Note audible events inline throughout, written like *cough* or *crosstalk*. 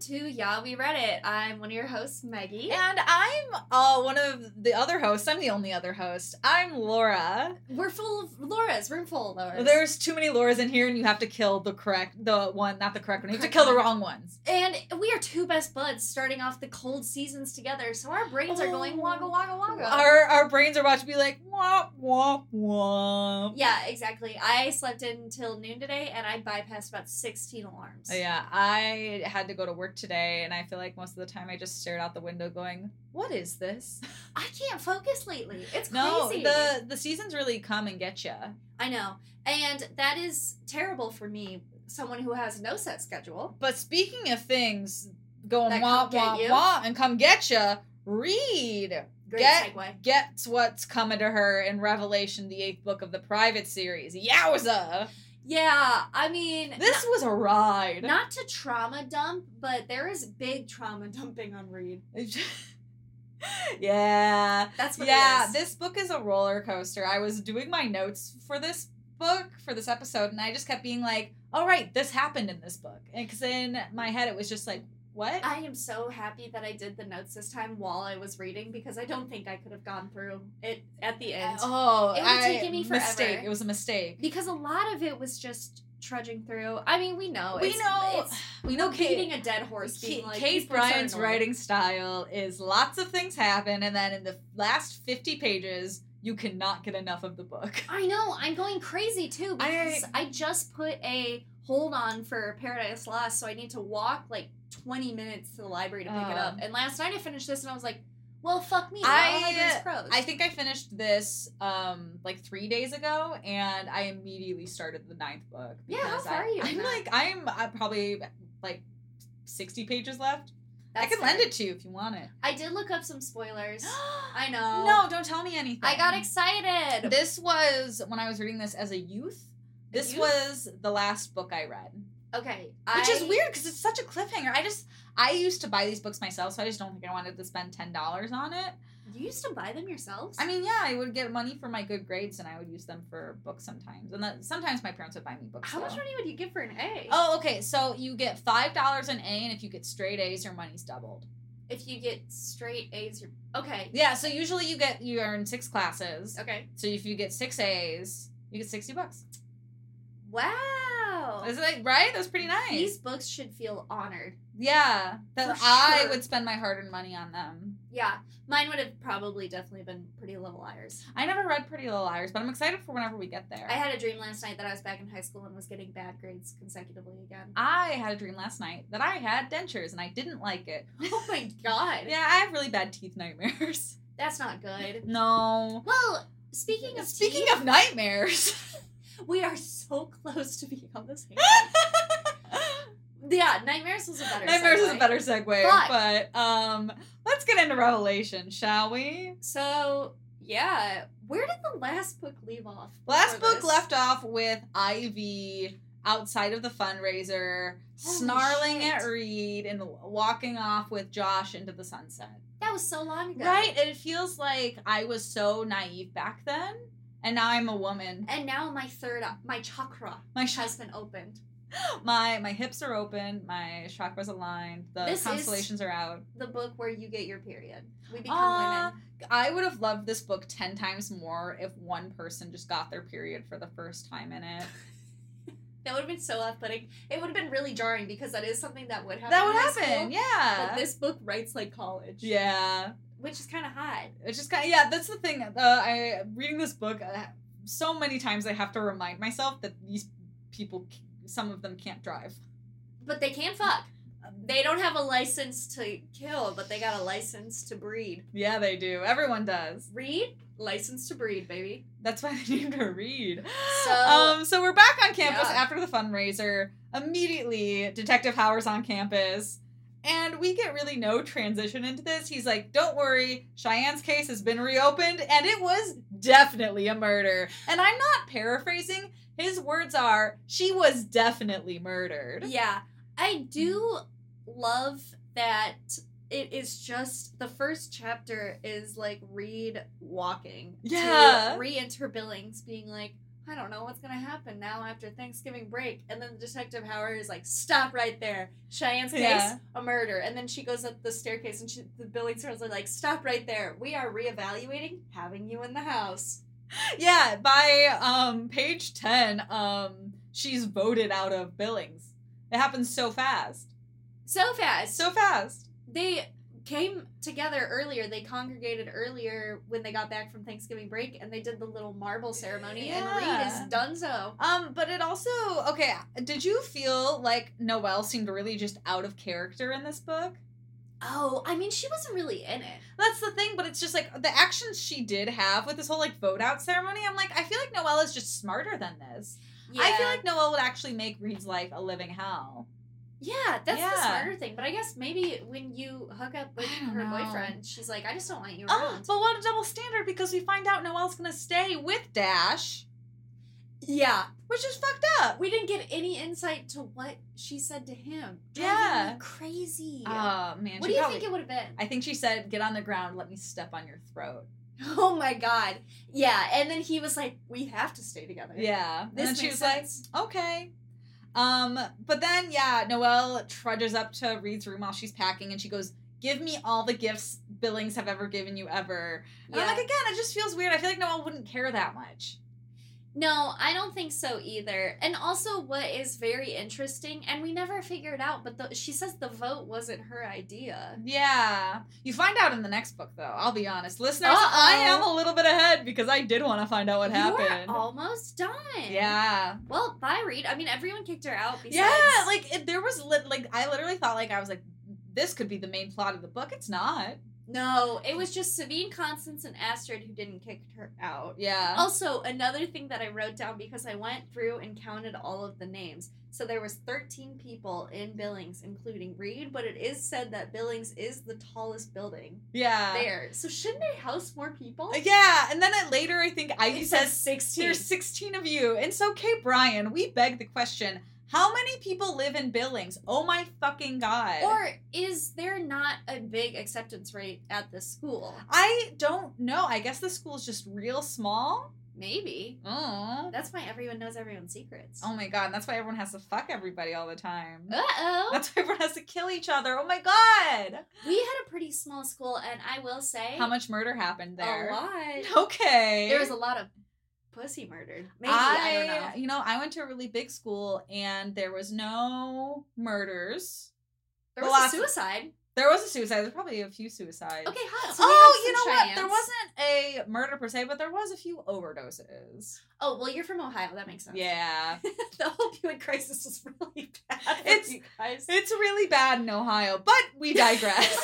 to Yeah, We Read It. I'm one of your hosts, Meggie. And I'm uh, one of the other hosts. I'm the only other host. I'm Laura. We're full of Laura's, room full of Laura's. There's too many Lauras in here, and you have to kill the correct, the one, not the correct one. You have to kill the wrong ones. and we are two best buds starting off the cold seasons together, so our brains are going Oh. wagga wagga wagga. Our our brains are about to be like womp womp womp. yeah, exactly. I slept until noon today and I bypassed about 16 alarms. Oh, yeah, I had to go to work today, and I feel like most of the time I just stared out the window, going, "What is this?" *laughs* I can't focus lately. It's No, crazy. the the seasons really come and get you. I know. And that is terrible for me, someone who has no set schedule. But speaking of things going That wah come get wah wah and come get you, Reed Great Get- segue. gets what's coming to her in Revelation, the eighth book of the private series. Yowza! Yeah, I mean, This was a ride. not to trauma dump, but there is big trauma dumping on Reed. *laughs* yeah. That's what yeah, this book is a roller coaster. I was doing my notes for this book for this episode, and I just kept being like, "All right, this happened in this book," because in my head it was just like, "What?" I am so happy that I did the notes this time while I was reading because I don't think I could have gone through it at the end. Uh, oh, It would've taken me forever. mistake. It was a mistake. Because a lot of it was just trudging through. I mean, we know. We it's, know- It's, *sighs* We know beating a dead horse. Being Kate, like, Kate "These books are Brian's writing style is lots of things happen, and then in the last fifty pages, you cannot get enough of the book. *laughs* I know. I'm going crazy too I- because I, just put a hold on for Paradise Lost, so I need to walk like 20 minutes to the library to pick it up. Um. And last night I finished this, and I was like, "Well, fuck me. I, I do is I prose." I think I finished this um like three days ago, and I immediately started the ninth book. Yeah, how far I, are you? I'm like I'm uh, probably like sixty pages left. I That's can lend it to you if you want it. I did look up some spoilers. *gasps* I know. No, don't tell me anything. I got excited. This was when I was reading this as a youth. This youth? was the last book I read, okay, which I, is weird because it's such a cliffhanger. I just I used to buy these books myself, so I just don't think I wanted to spend ten dollars on it. You used to buy them yourselves? I mean, yeah, I would get money for my good grades, and I would use them for books sometimes. And then sometimes my parents would buy me books. how much money would you get for an A? Oh, okay. So you get five dollars an A, and if you get straight A's, your money's doubled. If you get straight A's, you're okay. Yeah. So usually you get you earn six classes. Okay. So if you get six A's, you get sixty bucks. Wow. Is it right? That's pretty nice. These books should feel honored. Yeah, that For I sure. would spend my hard-earned money on them. Yeah, mine would have probably definitely been Pretty Little Liars. I never read Pretty Little Liars, but I'm excited for whenever we get there. I had a dream last night that I was back in high school and was getting bad grades consecutively again. I had a dream last night that I had dentures and I didn't like it. *laughs* Oh my god. Yeah, I have really bad teeth nightmares. That's not good. *laughs* No. Well, speaking of Speaking teeth, of nightmares. *laughs* we are so close to being on the same. *laughs* yeah, Nightmares was a better. nightmares is a better segue, Fuck. but um let's get into Revelation, shall we? So yeah, where did the last book leave off? Last book this? left off with Ivy outside of the fundraiser, Holy snarling shit. at Reed and walking off with Josh into the sunset. That was so long ago. Right? It feels like I was so naive back then, and now I'm a woman. And now my third, my chakra My sh- has been opened. *gasps* my my hips are open, my chakras aligned, the This is- constellations are out. The book where you get your period. We become Uh, women. I would have loved this book ten times more if one person just got their period for the first time in it. *laughs* That would have been so off-putting. It would have been really jarring because that is something that would happen. that would happen, school, yeah. But this book writes like college. yeah. Which is kind of hot. It's just kind of yeah. That's the thing. Uh, I reading this book uh, so many times. I have to remind myself that these people, some of them can't drive. But they can fuck. They don't have a license to kill, but they got a license to breed. Yeah, they do. Everyone does. Read? License to breed, baby. That's why they named her Reed. So- *gasps* um, so we're back on campus Yeah. after the fundraiser. Immediately, Detective Howard's on campus. And we get really no transition into this. He's like, Don't worry, Cheyenne's case has been reopened, and it was definitely a murder. And I'm not paraphrasing. His words are, She was definitely murdered. Yeah. I do mm-hmm. love that it is just the first chapter is like Reed walking. Yeah. To re-enter Billings being like, I don't know what's gonna happen now after Thanksgiving break. And then Detective Howard is like, stop right there. Cheyenne's case, Yeah. a murder. And then she goes up the staircase and she, the Billings girls are like, stop right there. We are reevaluating having you in the house. Yeah, by um page 10, um she's voted out of Billings. It happens so fast. So fast. So fast. they came together earlier. They congregated earlier when they got back from Thanksgiving break and they did the little marble ceremony. And Reed Yeah. is donezo. Um, but it also okay, did you feel like Noelle seemed really just out of character in this book? Oh, I mean, she wasn't really in it. That's the thing, but it's just like the actions she did have with this whole like vote out ceremony. I'm like, I feel like Noelle is just smarter than this. I feel like Noelle would actually make Reed's life a living hell. Yeah, that's Yeah. the smarter thing. But I guess maybe when you hook up with her know. boyfriend, she's like, I just don't want you Oh, around. but what a double standard because we find out Noelle's gonna stay with Dash, yeah. which is fucked up. We didn't get any insight to what she said to him. Yeah. crazy. Oh man, what do you probably- think it would have been? I think she said, "Get on the ground, let me step on your throat." *laughs* Oh my god. Yeah, and then he was like, We have to stay together. Yeah, and This then she was sense. like, "Okay." Um, but then yeah, Noelle trudges up to Reed's room while she's packing, and she goes, "Give me all the gifts Billings have ever given you ever." And I'm like, again, it just feels weird. I feel like Noelle wouldn't care that much. No, I don't think so either. And also, what is very interesting, and we never figured out, but the, she says the vote wasn't her idea. Yeah. You find out in the next book, though. I'll be honest. Listeners, Uh-oh. I am a little bit ahead because I did want to find out what happened. You're almost done. yeah. Well, bye, Reed. I mean, everyone kicked her out. Besides, Yeah, like it, there was lit, like I literally thought like I was like this could be the main plot of the book. It's not. No, it was just Sabine, Constance, and Astrid who didn't kick her out. Yeah. Also, another thing that I wrote down because I went through and counted all of the names. So there was 13 people in Billings, including Reed, but it is said that Billings is the tallest building yeah. there. So shouldn't they house more people? Uh, Yeah, and then at later I think Ivy It says says 16. there's 16 of you. And so Kate Brian, we beg the question, how many people live in Billings? Oh my fucking god. Or is there not a big acceptance rate at the school? I don't know. I guess the school's just real small. Maybe. Oh. That's why everyone knows everyone's secrets. Oh my god, and that's why everyone has to fuck everybody all the time. Uh oh. That's why everyone has to kill each other. Oh my god. We had a pretty small school, and I will say How much murder happened there? A lot. *laughs* Okay. There was a lot of pussy murdered. Maybe I, don't know. You know, I went to a really big school and there was no murders. There Well, was a lots- suicide. There was a suicide. There's probably a few suicides. Okay, hot. So oh, you know some what? There wasn't a murder per se, but there was a few overdoses. Oh well, you're from Ohio. That makes sense. Yeah. *laughs* the opioid crisis was really bad. It's- it's really bad in Ohio, but we digress.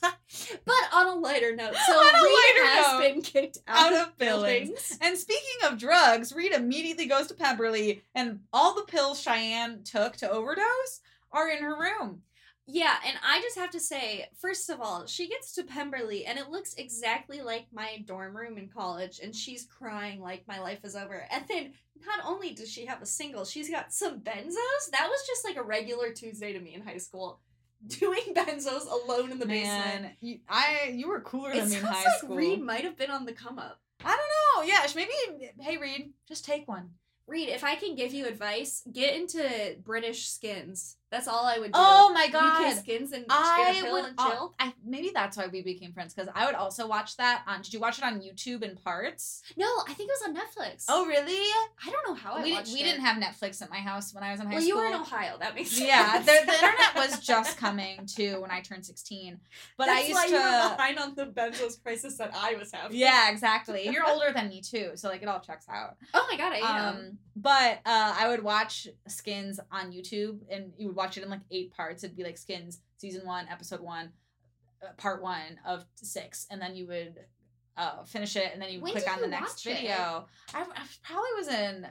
*laughs* but on a lighter note, so On a Reed lighter has note, been kicked out, out of Billings. And speaking of drugs, Reed immediately goes to Pemberley, and all the pills Cheyenne took to overdose are in her room. Yeah, and I just have to say, first of all, she gets to Pemberley and it looks exactly like my dorm room in college, and she's crying like my life is over. And then not only does she have a single, she's got some benzos. That was just like a regular Tuesday to me in high school. *laughs* Doing benzos alone in the basement. You, I you were cooler It than me in high like school. Reed might have been on the come up. I don't know. Yeah, maybe. Hey, Reed, just take one. Reed, if I can give you advice, get into British skins. That's all I would do. Oh my god. skins and I get a pill would. and chill. I maybe that's why we became friends because I would also watch that on. Did you watch it on YouTube in parts? No, I think it was on Netflix. Oh, really? I don't know how I we watched didn't. We it. didn't have Netflix at my house when I was in high well, school. Well, you were in Ohio. That makes sense. Yeah, the, the internet was *laughs* just coming too when I turned sixteen. But That's I used why to. you were behind on the benzos crisis that I was having. Yeah, exactly. You're *laughs* older than me too, so like it all checks out. Oh my god, I am. Um, but uh, I would watch Skins on YouTube, and you would watch it in like eight parts. It'd be like Skins season one, episode one, uh, part one of six, and then you would uh, finish it, and then you When click on the next video. I, I probably was in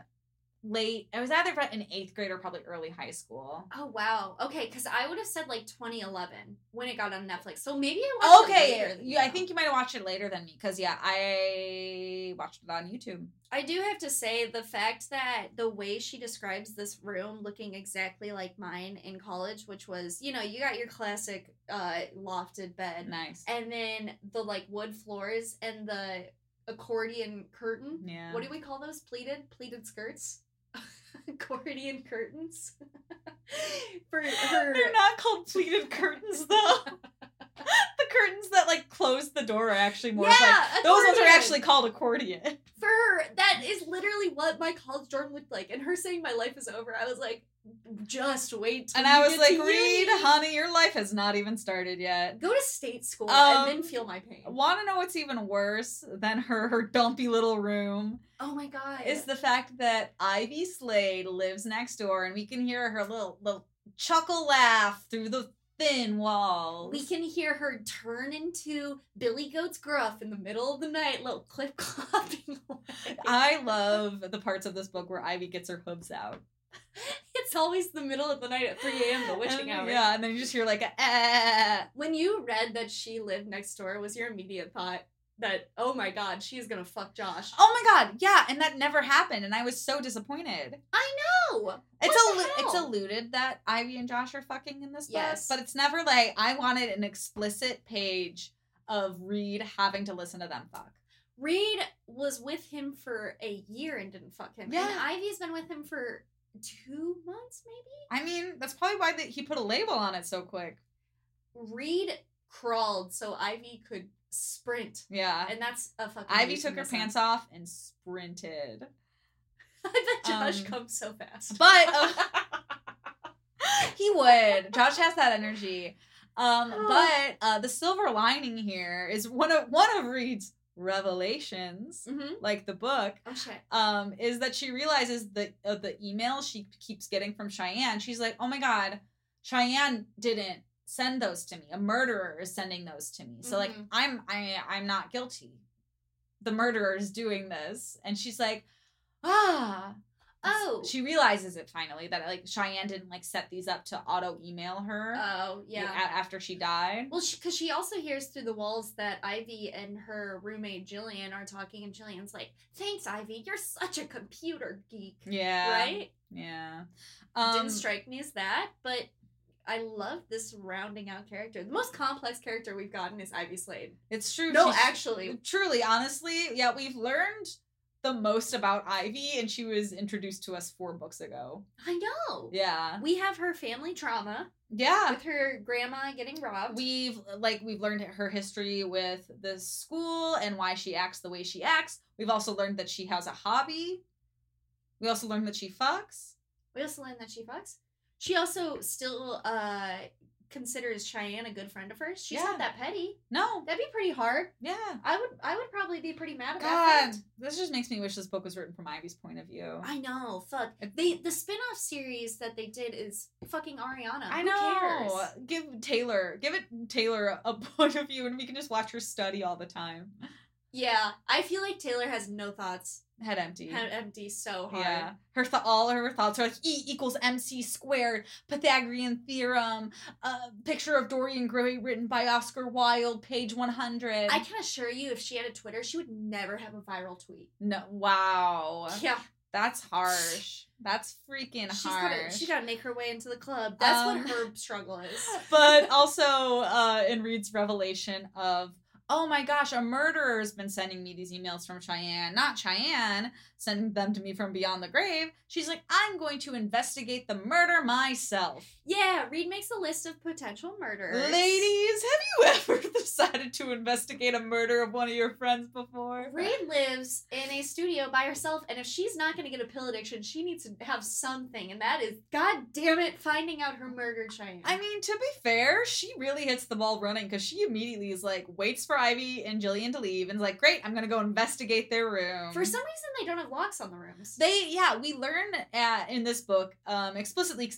late. I was either in eighth grade or probably early high school. oh wow. Okay, because I would have said like 2011 when it got on Netflix. So maybe I watched it Okay, later than you, I think you might have watched it later than me, because yeah, I watched it on YouTube. I do have to say the fact that the way she describes this room looking exactly like mine in college, which was, you know, you got your classic uh lofted bed. Nice. And then the like wood floors and the accordion curtain. Yeah. What do we call those? Pleated? Pleated skirts? *laughs* accordion curtains? *laughs* For her. They're not called pleated curtains though. *laughs* the curtains that like close the door are actually more like Yeah, those ones are actually called accordion. For her, that is literally what my college dorm looked like. And her saying my life is over, I was like, just wait. till And I was like, uni." honey, your life has not even started yet. Go to state school Um, and then feel my pain. Want to know what's even worse than her her dumpy little room Oh my god. is the fact that Ivy Slade lives next door, and we can hear her little little chuckle laugh through the thin walls. we can hear her turn into Billy Goat's gruff in the middle of the night, little clip clopping. *laughs* I love the parts of this book where Ivy gets her hooves out. *laughs* It's always the middle of the night at 3 a.m., the *laughs* witching hour. Yeah, and then you just hear like a ah. When you read that she lived next door, was your immediate thought that, oh my god, she's gonna fuck Josh? Oh my god, yeah, and that never happened, and I was so disappointed. I know! It's What the allu- it's alluded that Ivy and Josh are fucking in this Yes. book, but it's never like I wanted an explicit page of Reed having to listen to them fuck. Reed was with him for a year and didn't fuck him. Yeah. And Ivy's been with him for two months, maybe? I mean, that's probably why that he put a label on it so quick. Reed crawled so Ivy could sprint. Yeah. And that's a fucking Ivy took her pants off and sprinted. *laughs* I bet Josh Um, comes so fast. But uh, *laughs* he would. Josh has that energy. Um, Oh. but uh, the silver lining here is one of one of Reed's revelations, hmm like the book, Oh um, is that she realizes that uh, the email she keeps getting from Cheyenne. She's like, "Oh my god, Cheyenne didn't send those to me. A murderer is sending those to me. So like, Mhm. I'm I I'm not guilty. The murderer is doing this." And she's like, "Ah." Oh. She realizes it finally that like Cheyenne didn't like set these up to auto email her Oh yeah. after she died. Well, because she, also hears through the walls that Ivy and her roommate Jillian are talking, and Jillian's like, "Thanks, Ivy. You're such a computer geek." Yeah. Right? Yeah. Um, Didn't strike me as that, but I love this rounding out character. The most complex character we've gotten is Ivy Slade. it's true. No, she's- actually, truly, honestly, yeah, we've learned the most about Ivy, and she was introduced to us four books ago. I know. Yeah, We have her family trauma yeah. with her grandma getting robbed. We've like we've learned her history with the school and why she acts the way she acts. We've also learned that she has a hobby. We also learned that she fucks. We also learned that she fucks. She also still uh considers Cheyenne a good friend of hers. She's Yeah. not that petty. No, That'd be pretty hard. yeah. I would I would probably be pretty mad that God, this just makes me wish this book was written from Ivy's point of view. I know, fuck. They the spin-off series that they did is fucking Ariana. I Who know. cares? Give Taylor, give it Taylor a *laughs* point of view, and we can just watch her study all the time. Yeah, I feel like Taylor has no thoughts. Head empty. Head empty so hard. Yeah, her th- all her thoughts are like E equals MC squared, Pythagorean theorem, uh, picture of Dorian Gray written by Oscar Wilde, page one hundred. I can assure you, if she had a Twitter, she would never have a viral tweet. no, wow, Yeah, that's harsh. That's freaking she's harsh. gotta she gotta make her way into the club. That's Um, what her struggle is. *laughs* but *laughs* also uh, in Reed's revelation of, oh my gosh, a murderer has been sending me these emails from Cheyenne, not Cheyenne, sending them to me from beyond the grave. She's like, I'm going to investigate the murder myself. Yeah, Reed makes a list of potential murderers. Ladies, have you *laughs* ever decided to investigate a murder of one of your friends before? Reed lives in a studio by herself, and if she's not going to get a pill addiction, she needs to have something, and that is, god damn it, finding out her murdered Cheyenne. I mean, to be fair, she really hits the ball running because she immediately is like, waits for Ivy and Jillian to leave and is like, great, I'm gonna go investigate their room. for some reason, they don't have locks on the rooms. They yeah, we learn at, in this book um explicitly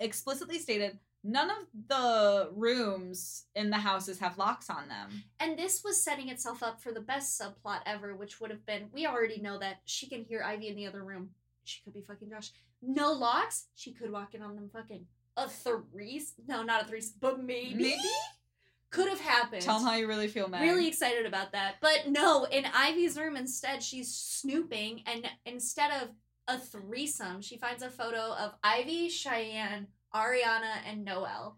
explicitly stated none of the rooms in the houses have locks on them. and this was setting itself up for the best subplot ever, which would have been we already know that she can hear Ivy in the other room. She could be fucking Josh. No locks. She could walk in on them fucking a threes. No, not a threes, but maybe. Maybe? Could have happened. Tell them how you really feel, Meg. Really excited about that. But no, in Ivy's room instead, she's snooping, and instead of a threesome, she finds a photo of Ivy, Cheyenne, Ariana, and Noelle.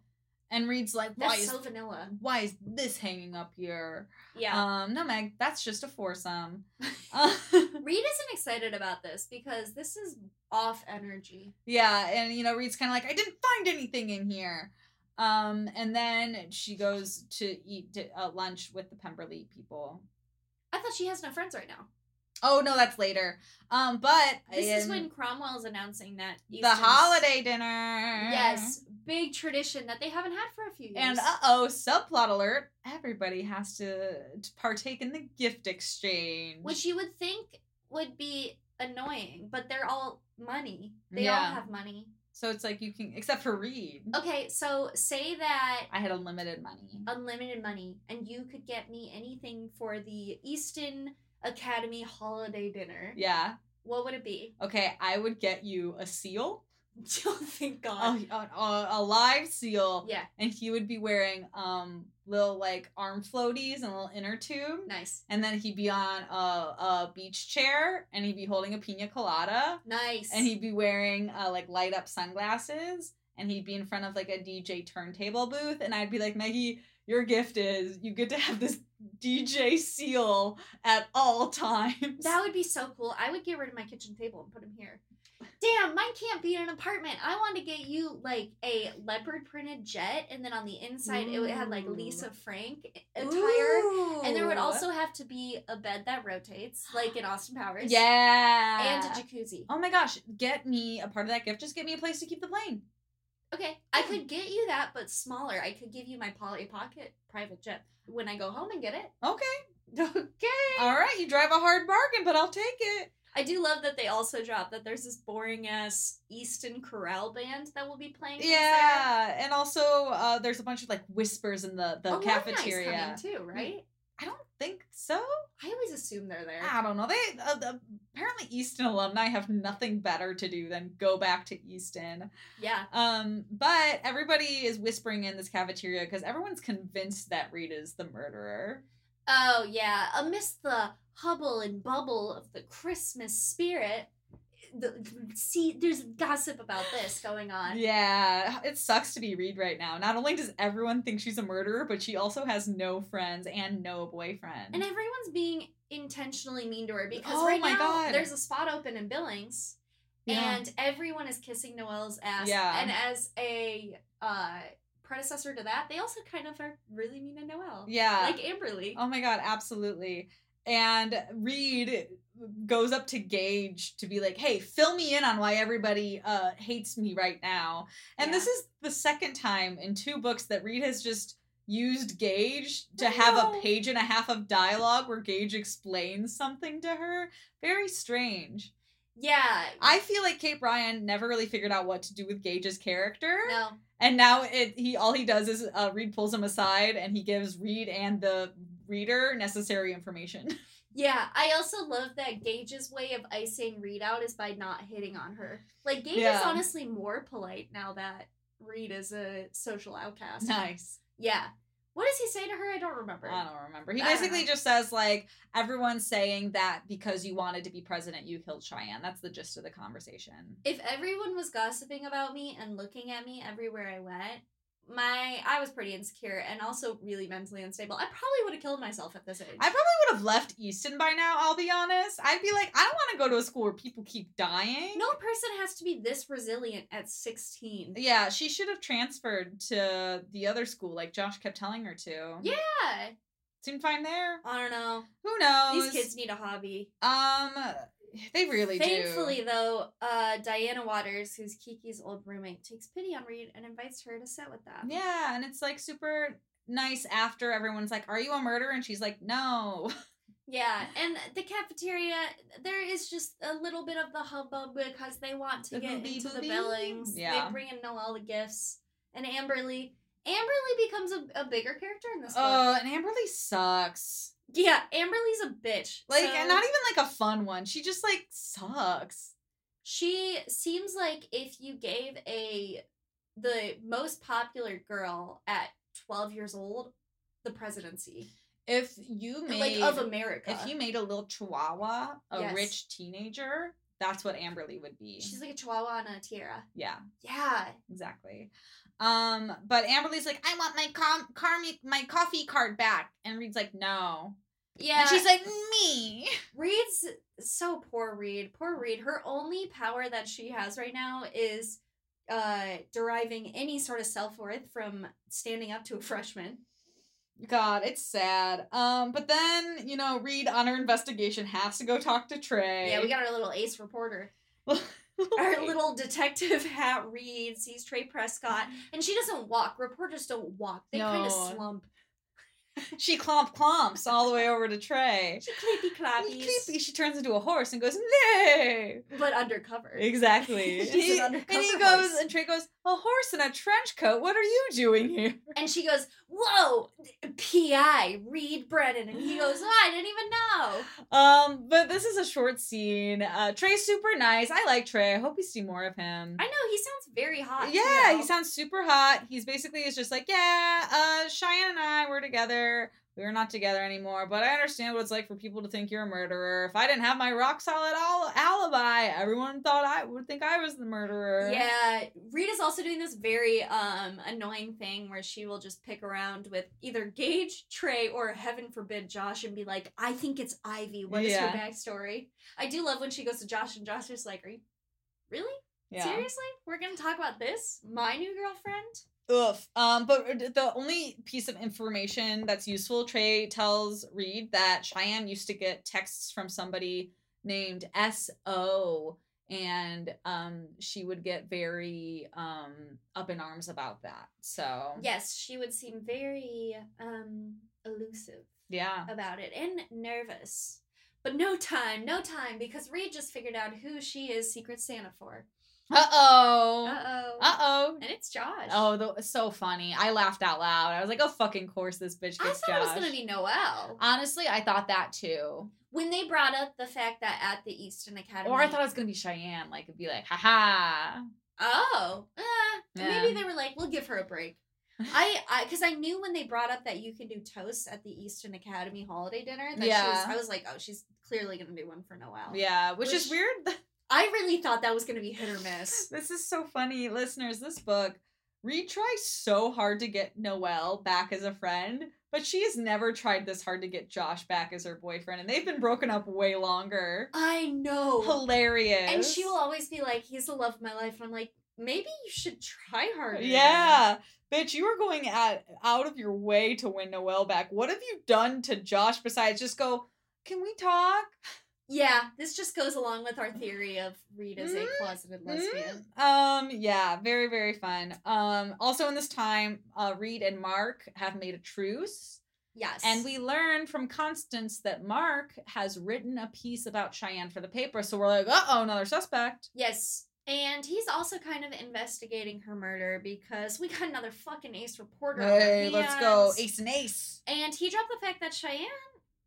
And Reed's like, why That's is so vanilla. why is this hanging up here? Yeah. Um, no, Meg, that's just a foursome. Uh, *laughs* *laughs* Reed isn't excited about this because this is off energy. yeah, and you know, Reed's kind of like, I didn't find anything in here. Um, and then she goes to eat uh, lunch with the Pemberley people. I thought she has no friends right now. Oh no, that's later. Um, but This is when Cromwell's announcing that the holiday dinner. Yes, big tradition that they haven't had for a few years. And uh oh, subplot alert! Everybody has to, to partake in the gift exchange. which you would think would be annoying, but they're all money. They all have money. So it's like you can, except for Reed. Okay, so say that I had unlimited money. unlimited money and you could get me anything for the Easton Academy holiday dinner. yeah. What would it be? Okay, I would get you a seal, *laughs* Oh, thank God. a, a- a live seal, yeah, and he would be wearing um little like arm floaties and a little inner tube. nice. And then he'd be on a, a beach chair, and he'd be holding a pina colada. Nice. and he'd be wearing uh, like light up sunglasses and he'd be in front of like a DJ turntable booth and I'd be like Meggie your gift is you get to have this DJ seal at all *laughs* times. That would be so cool. I would get rid of my kitchen table and put him here. Damn, mine can't be in an apartment. I want to get you like a leopard printed jet, and then on the inside it would have like Lisa Frank attire. And there would also have to be a bed that rotates, like in Austin Powers. yeah And a jacuzzi. Oh my gosh, get me a part of that gift. Just get me a place to keep the plane. Okay, I could get you that, but smaller. I could give you my Polly Pocket private jet when I go home and get it. Okay. *laughs* Okay. All right, you drive a hard bargain, but I'll take it. I do love that they also dropped that there's this boring ass Easton Chorale band that will be playing. Yeah, and also uh, there's a bunch of like whispers in the the Alumni's cafeteria. coming too, right? I don't think so. I always assume they're there. I don't know. They uh, the, apparently Easton alumni have nothing better to do than go back to Easton. Yeah. Um, but everybody is whispering in this cafeteria because everyone's convinced that Reed is the murderer. Oh yeah. Amidst the hubble and bubble of the Christmas spirit, the, see, there's gossip about this going on. Yeah, it sucks to be Reed right now. Not only does everyone think she's a murderer, but she also has no friends and no boyfriend. And everyone's being intentionally mean to her because Oh right now God. there's a spot open in Billings Yeah. and everyone is kissing Noelle's ass. Yeah. And as a uh, predecessor to that, they also kind of are really mean to Noelle. yeah, Like Amberly. Oh my god, absolutely. And Reed goes up to Gage to be like, "Hey, fill me in on why everybody uh hates me right now." And this is the second time in two books that Reed has just used Gage to have a page and a half of dialogue where Gage explains something to her. Very strange. Yeah. I feel like Kate Brian never really figured out what to do with Gage's character. no. And now it he all he does is uh, Reed pulls him aside and he gives Reed and the reader necessary information. *laughs* Yeah, I also love that Gage's way of icing Reed out is by not hitting on her. Like Gage Yeah. is honestly more polite now that Reed is a social outcast. nice. Yeah. What does he say to her? I don't remember. I don't remember. He I basically just says like everyone's saying that because you wanted to be president, you killed Cheyenne. That's the gist of the conversation. If everyone was gossiping about me and looking at me everywhere I went, my I was pretty insecure and also really mentally unstable. I probably would have killed myself at this age. I probably would have left Easton by now. I'll be honest. I'd be like, I don't want to go to a school where people keep dying. no person has to be this resilient at 16. Yeah, she should have transferred to the other school, like Josh kept telling her to. Yeah. seemed fine there. I don't know. Who knows? These kids need a hobby. Um, *laughs* they really do. Thankfully, do. though, uh, Diana Waters, who's Kiki's old roommate, takes pity on Reed and invites her to sit with them. Yeah, and it's like super nice after everyone's like, "Are you a murderer?" and she's like, "No." *laughs* Yeah, and the cafeteria, there is just a little bit of the hubbub because they want to The get booby into the? Billings. Yeah. They bring in Noelle the gifts. And Amberly. Amberly becomes a, a bigger character in this book. Oh, and Amberly sucks. Yeah, Amberly's a bitch. Like, So and not even like a fun one. She just like sucks. She seems like if you gave a the most popular girl at 12 years old the presidency. If you made like of America. if you made a little chihuahua a Yes. rich teenager, That's what Amberly would be. She's like a chihuahua on a tiara. yeah, Yeah. exactly. Um, but Amberly's like, I want my com- car my coffee card back, and Reed's like, no. Yeah. And she's like, me. Reed's so poor Reed. Poor Reed. Her only power that she has right now is uh deriving any sort of self-worth from standing up to a *laughs* freshman. God, it's sad. Um, but then you know, Reed on her investigation has to go talk to Trey. Yeah, we got our little ace reporter. *laughs* Our little detective hat Reed sees Trey Prescott, and she doesn't walk. Reporters don't walk. They kind of slump. She clomp clomps all the way over to Trey. She clappy clappies. She turns into a horse and goes, nay. but undercover. Exactly. *laughs* She's and, he, an and undercover he goes, and Trey goes, a horse in a trench coat. What are you doing here? And she goes, "Whoa, P.I. Reed Brennan," and he goes, oh, "I didn't even know." Um, but this is a short scene. Uh, Trey's super nice. I like Trey. I hope we see more of him. I know he sounds very hot. yeah, too. he sounds super hot. He's basically is just like, yeah, uh, Cheyenne and I were together. We are not together anymore, but I understand what it's like for people to think you're a murderer. If I didn't have my rock solid al- alibi, everyone thought I would think I was the murderer. Yeah, Rita's also doing this very um annoying thing where she will just pick around with either Gage, Trey, or heaven forbid Josh and be like, "I think it's Ivy. What is Yeah. her backstory?" I do love when she goes to Josh and Josh is like, "Are you really Yeah. seriously? We're gonna talk about this? My new girlfriend?" Oof. Um, but the only piece of information that's useful, Trey tells Reed that Cheyenne used to get texts from somebody named S.O. And um, she would get very um, up in arms about that. So, Yes, she would seem very um elusive yeah. about it and nervous. But no time, no time, because Reed just figured out who she is Secret Santa for. Uh oh. Uh oh. Uh oh. And it's Josh. Oh, the, so funny. I laughed out loud. I was like, oh, fucking course this bitch gets I thought it was gonna be Noelle. Honestly, I thought that too. When they brought up the fact that at the Easton Academy, Or I thought it was going to be Cheyenne. Like, it'd be like, haha. oh, uh, Yeah. maybe they were like, we'll give her a break. I, I, because I knew when they brought up that you can do toasts at the Easton Academy holiday dinner. That she was, Yeah. I was like, oh, she's clearly gonna do one for Noelle. Yeah, which, is weird. *laughs* I really thought that was gonna be hit or miss. *laughs* This is so funny, listeners. This book, Reed tries so hard to get Noelle back as a friend, but she has never tried this hard to get Josh back as her boyfriend, and they've been broken up way longer. I know. Hilarious. And she will always be like, he's the love of my life. And I'm like, maybe you should try harder. Yeah. Bitch, you are going at out of your way to win Noelle back. What have you done to Josh besides just go, can we talk? *laughs* Yeah, this just goes along with our theory of Reed as a Mm, closeted lesbian. Um, yeah, very, very fun. Um, also in this time, uh, Reed and Mark have made a truce. Yes. And we learn from Constance that Mark has written a piece about Cheyenne for the paper. So we're like, uh oh, another suspect. Yes. And he's also kind of investigating her murder because we got another fucking ace reporter. Hey, let's go. Ace and ace. And he dropped the fact that Cheyenne,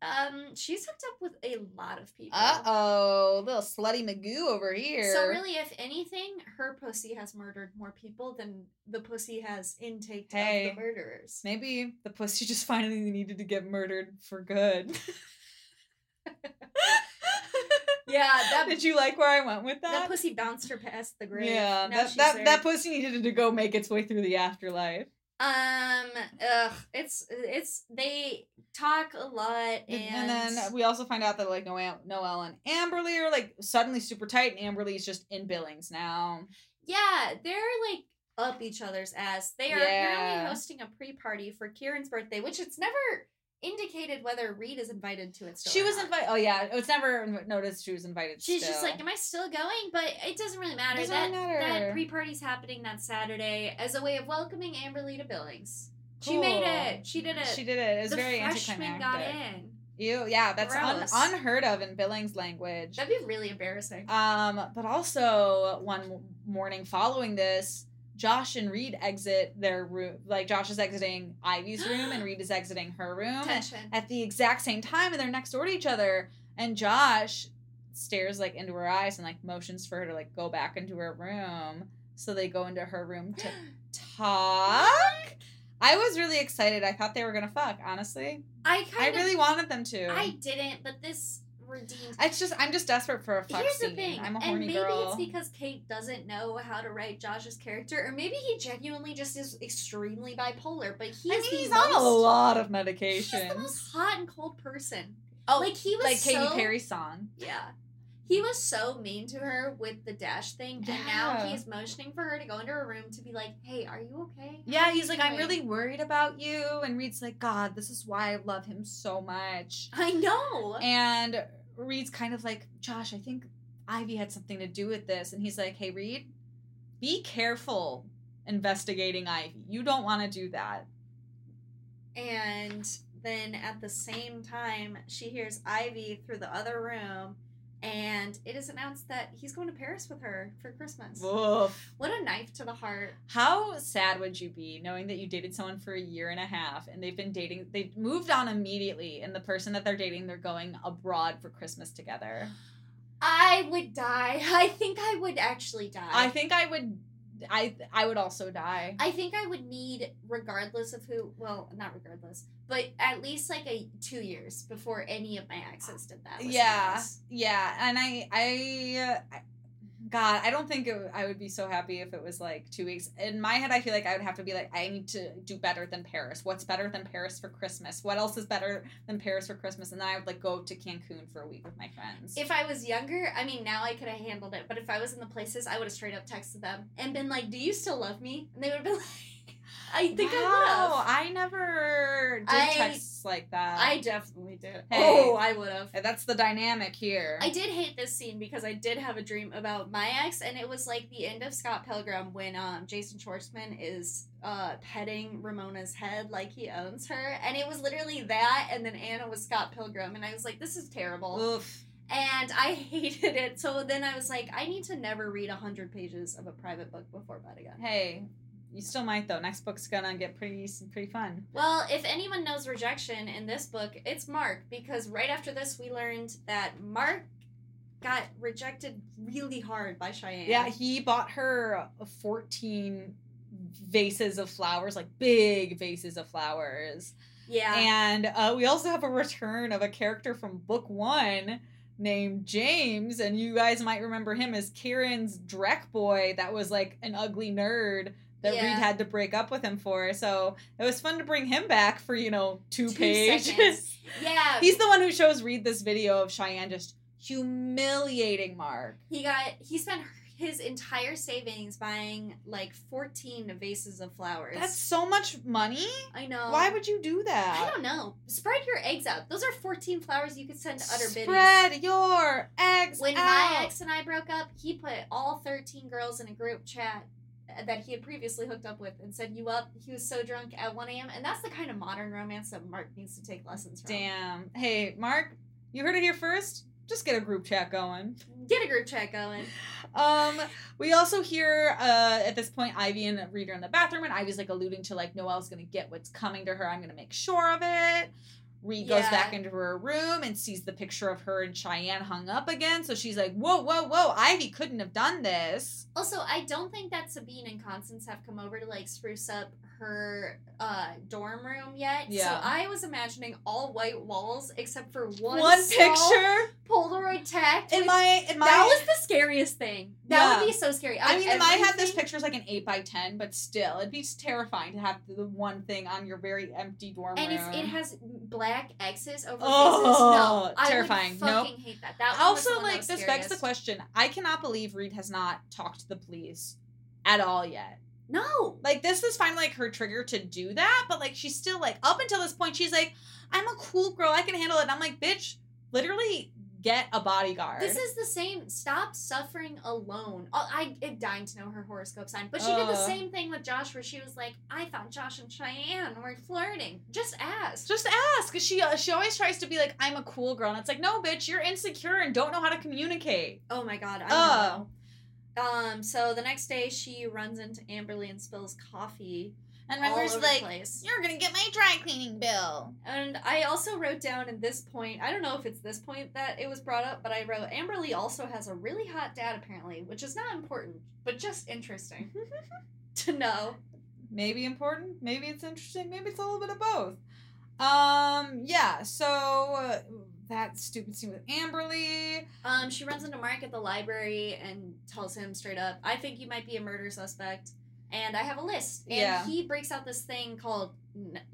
um, she's hooked up with a lot of people. Uh oh, little slutty Magoo over here. So really, if anything, her pussy has murdered more people than the pussy has intaked Hey. of the murderers. Maybe the pussy *laughs* just finally needed to get murdered for good. *laughs* Yeah, that Did you like where I went with that? that pussy bounced her past the grave. yeah, Now that that, there. that pussy needed to go make its way through the afterlife. Um, ugh, it's it's they talk a lot, and, And, then we also find out that like Noel, Noelle and Amberly are like suddenly super tight, and Amberly's just in Billings now. yeah, they're like up each other's ass. They are Yeah. apparently hosting a pre-party for Kiran's birthday, which it's never indicated whether Reed is invited to it. Still she was invited. Oh yeah, it was never noticed she was invited. She's just like, am I still going? But it doesn't really matter. Doesn't that matter. that pre-party's happening that Saturday as a way of welcoming Amberly to Billings. She made it. She did it. She did it. It was the very freshman got in. You yeah, that's un- unheard of in Billings language. That'd be really embarrassing. Um, but also one morning following this, Josh and Reed exit their room. Like Josh is exiting Ivy's *gasps* room and Reed is exiting her room Tension. at the exact same time, and they're next door to each other. And Josh stares like into her eyes and like motions for her to like go back into her room. So they go into her room to *gasps* talk. I was really excited. I thought they were gonna fuck. Honestly, I I of really wanted them to. I didn't, but this redeemed. It's just I'm just desperate for a fuck Here's scene. the thing, I'm a and maybe girl. it's because Kate doesn't know how to write Josh's character, or maybe he genuinely just is extremely bipolar. But he I mean, he's most, on a lot of medication. He's the most hot and cold person. Oh, like he was like Katy so, Perry's song. Yeah. He was so mean to her with the dash thing, and now he's motioning for her to go into her room to be like, "Hey, are you okay?" Yeah, he's like, I'm really worried about you. And Reed's like, God, this is why I love him so much. I know. And Reed's kind of like, Josh, I think Ivy had something to do with this. And he's like, Hey, Reed, be careful investigating Ivy. You don't want to do that. And then at the same time, she hears Ivy through the other room, and it is announced that he's going to Paris with her for Christmas. Woof. What a knife to the heart. How sad would you be knowing that you dated someone for a year and a half and they've been dating, they've moved on immediately, and the person that they're dating, they're going abroad for Christmas together? I would die. *laughs* I think I would actually die. I think I would. I I would also die. I think I would need, regardless of who, well, not regardless, but at least like a two years before any of my exes did that. Yeah. Yeah, and I, I, I- God, I don't think it, I would be so happy if it was like two weeks. In my head, I feel like I would have to be like, I need to do better than Paris. What's better than Paris for Christmas? What else is better than Paris for Christmas? And then I would like go to Cancun for a week with my friends. If I was younger, I mean, now I could have handled it. But if I was in the places, I would have straight up texted them and been like, "Do you still love me?" And they would have been *laughs* like, "I think I would have." I never did I- texts like that. I definitely did. Hey. Oh, I would have. That's the dynamic here. I did hate this scene because I did have a dream about my ex, and it was like the end of Scott Pilgrim when um Jason Schwartzman is uh petting Ramona's head like he owns her, and it was literally that, and then Anna was Scott Pilgrim, and I was like, this is terrible, Oof. and I *laughs* hated it. So then I was like, I need to never read a hundred pages of a private book before bed again. Hey, you still might though. Next book's gonna get pretty pretty fun. Well, if anyone knows rejection in this book, it's Mark because right after this we learned that Mark got rejected really hard by Cheyenne. Yeah, he bought her 14 vases of flowers, like big vases of flowers. Yeah. And uh, we also have a return of a character from book one named James. And you guys might remember him as Kiran's Drek boy that was like an ugly nerd that Yeah. Reed had to break up with him for. So it was fun to bring him back for, you know, two, Two pages. *laughs* Yeah. He's the one who shows Reed this video of Cheyenne just humiliating Mark. he got he spent his entire savings buying like 14 vases of flowers. That's so much money. I know. Why would you do that? I don't know. Spread your eggs out. Those are 14 flowers you could send to other biddies. Spread your eggs When out. my ex and I broke up, he put all 13 girls in a group chat that he had previously hooked up with and said, You up? He was so drunk at 1 a.m. And that's the kind of modern romance that Mark needs to take lessons from. Damn. Hey, Mark, you heard it here first. Just get a group chat going. Get a group chat going. *laughs* Um, we also hear uh at this point Ivy and Reed are in the bathroom, and Ivy's like alluding to like Noelle's gonna get what's coming to her. I'm gonna make sure of it. Reed goes back into her room and sees the picture of her and Cheyenne hung up again. So she's like, "Whoa, whoa, whoa! Ivy couldn't have done this." Also, I don't think that Sabine and Constance have come over to like spruce up her uh dorm room yet. Yeah. So I was imagining all white walls except for one, One picture Polaroid tacked. in my in my. that was the scariest thing. That Yeah. would be so scary. I Out mean, in my head, this everything- picture's like an eight by ten, but still, it'd be terrifying to have the one thing on your very empty dorm And room. it's, it has black X's over Oh, faces. No, terrifying. I would Nope. fucking hate that. That was also like was this begs the question. I cannot believe Reed has not talked to the police at all yet. No, Like this is finally like her trigger to do that, but like she's still like up until this point, she's like, "I'm a cool girl, I can handle it." And I'm like, "Bitch, literally get a bodyguard." this is the same. Stop suffering alone. Oh, I am dying to know her horoscope sign, but she did the same thing with Josh, where she was like, "I thought Josh and Cheyenne were flirting." Just ask. just ask. She uh, she always tries to be like, "I'm a cool girl," and it's like, "No, bitch, you're insecure and don't know how to communicate." Oh my god, I Ugh. know. Um, so the next day she runs into Amberly and spills coffee And all River's like, the place. "You're gonna get my dry cleaning bill." And I also wrote down in this point, I don't know if it's this point that it was brought up, but I wrote Amberly also has a really hot dad apparently, which is not important, but just interesting *laughs* to know. maybe important maybe it's interesting maybe it's a little bit of both um yeah so uh, that stupid scene with Amberly. Um, she runs into Mark at the library and tells him straight up, "I think you might be a murder suspect." And I have a list. And Yeah. he breaks out this thing called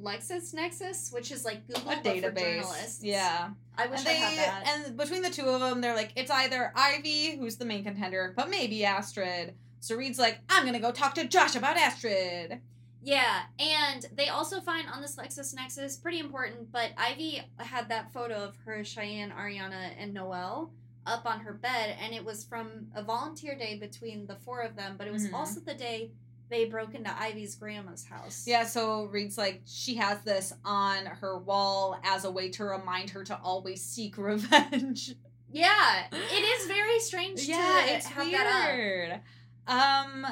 LexisNexis, which is like Google A database. journalists. Yeah. I wish And I they had that. and between the two of them, they're like, it's either Ivy, who's the main contender, but maybe Astrid. So Reed's like, I'm gonna go talk to Josh about Astrid. Yeah, and they also find on this LexisNexis, pretty important, but Ivy had that photo of her, Cheyenne, Ariana, and Noelle up on her bed, and it was from a volunteer day between the four of them, but it was Mhm. also the day they broke into Ivy's grandma's house. Yeah, so Reed's like, she has this on her wall as a way to remind her to always seek *laughs* revenge. Yeah, it is very strange yeah, to it's have that weird. Um,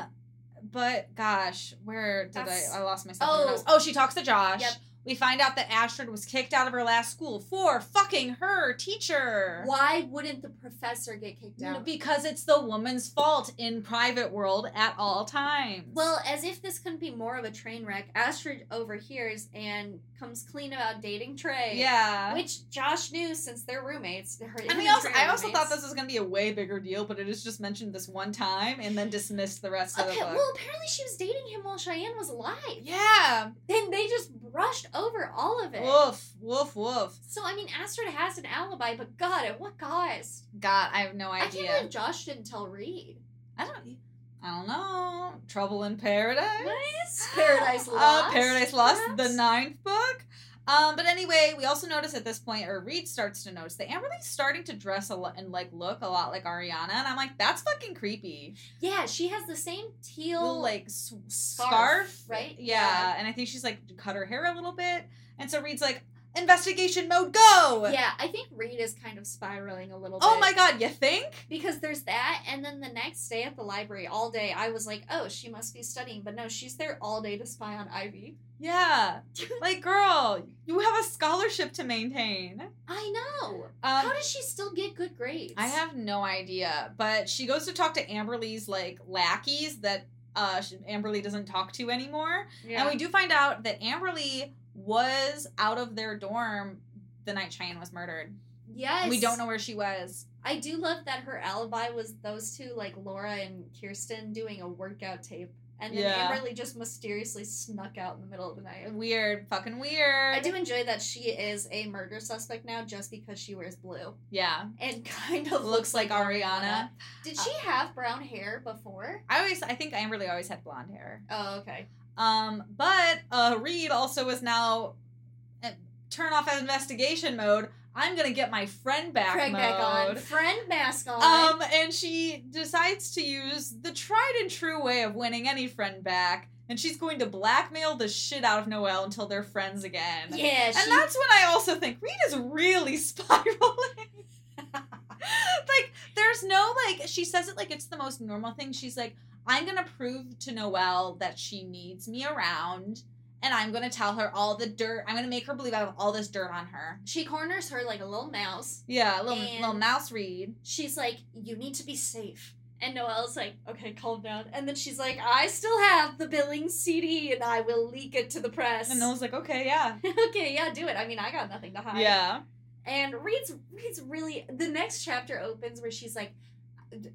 but gosh, where did That's- I? I lost myself. Oh. Oh, oh, she talks to Josh. Yep. We find out that Astrid was kicked out of her last school for fucking her teacher. Why wouldn't the professor get kicked out? Because it's the woman's fault in private world at all times. Well, as if this couldn't be more of a train wreck, Astrid overhears and comes clean about dating Trey. yeah. Which Josh knew since they're roommates. Her, we also, I also thought this was going to be a way bigger deal, but it is just mentioned this one time and then dismissed the rest of the Okay, book. well, apparently she was dating him while Cheyenne was alive. yeah. Then they just brushed over all of it. Woof, woof, woof. So, I mean, Astrid has an alibi, but God, at what cost? God, I have no idea. I can't believe Josh didn't tell Reed. I don't. I don't know. Trouble in Paradise. Nice. Paradise *laughs* Uh, Lost. Paradise Lost, the ninth book. Um, but anyway, we also notice at this point, or Reed starts to notice that Amberly's starting to dress a lot and like look a lot like Ariana, and I'm like, that's fucking creepy. Yeah, she has the same teal. Little like s- Scarf, scarf, right? Yeah. Yeah. and I think she's like cut her hair a little bit, and so Reed's like, investigation mode, go. Yeah, I think Reed is kind of spiraling a little bit. Oh my god, you think? Because there's that, and then the next day at the library, all day, I was like, oh, she must be studying. But no, she's there all day to spy on Ivy. Yeah. *laughs* like, girl, you have a scholarship to maintain. I know. Um, How does she still get good grades? I have no idea, but she goes to talk to Amberly's like lackeys that uh Amberly doesn't talk to anymore, Yeah. and we do find out that Amberly was out of their dorm the night Cheyenne was murdered. yes. We don't know where she was. I do love that her alibi was those two, like Laura and Kirsten, doing a workout tape. And then Yeah. Amberly just mysteriously snuck out in the middle of the night. Weird, fucking weird. I do enjoy that she is a murder suspect now just because she wears blue. Yeah, And *laughs* kind of looks like Ariana. Did she uh, have brown hair before? I always, I think Amberly always had blonde hair. Oh, okay. Um, but uh, Reed also is now uh, turn off investigation mode. I'm gonna get my friend back Craig mode. back on. Friend mask on. Um, and she decides to use the tried and true way of winning any friend back, and she's going to blackmail the shit out of Noelle until they're friends again. yeah, And that's when I also think Reed is really *laughs* spiraling. *laughs* like, there's no like she says it like it's the most normal thing. She's like, I'm gonna prove to Noelle that she needs me around, and I'm gonna tell her all the dirt. I'm gonna make her believe I have all this dirt on her. she corners her like a little mouse. Yeah, little little mouse Reed. She's like, "You need to be safe." And Noelle's like, "Okay, calm down." And then she's like, "I still have the billing CD, and I will leak it to the press." And Noelle's like, okay, yeah, *laughs* okay, yeah, do it. I mean, I got nothing to hide. yeah. And Reed's Reed's really the next chapter opens where she's like,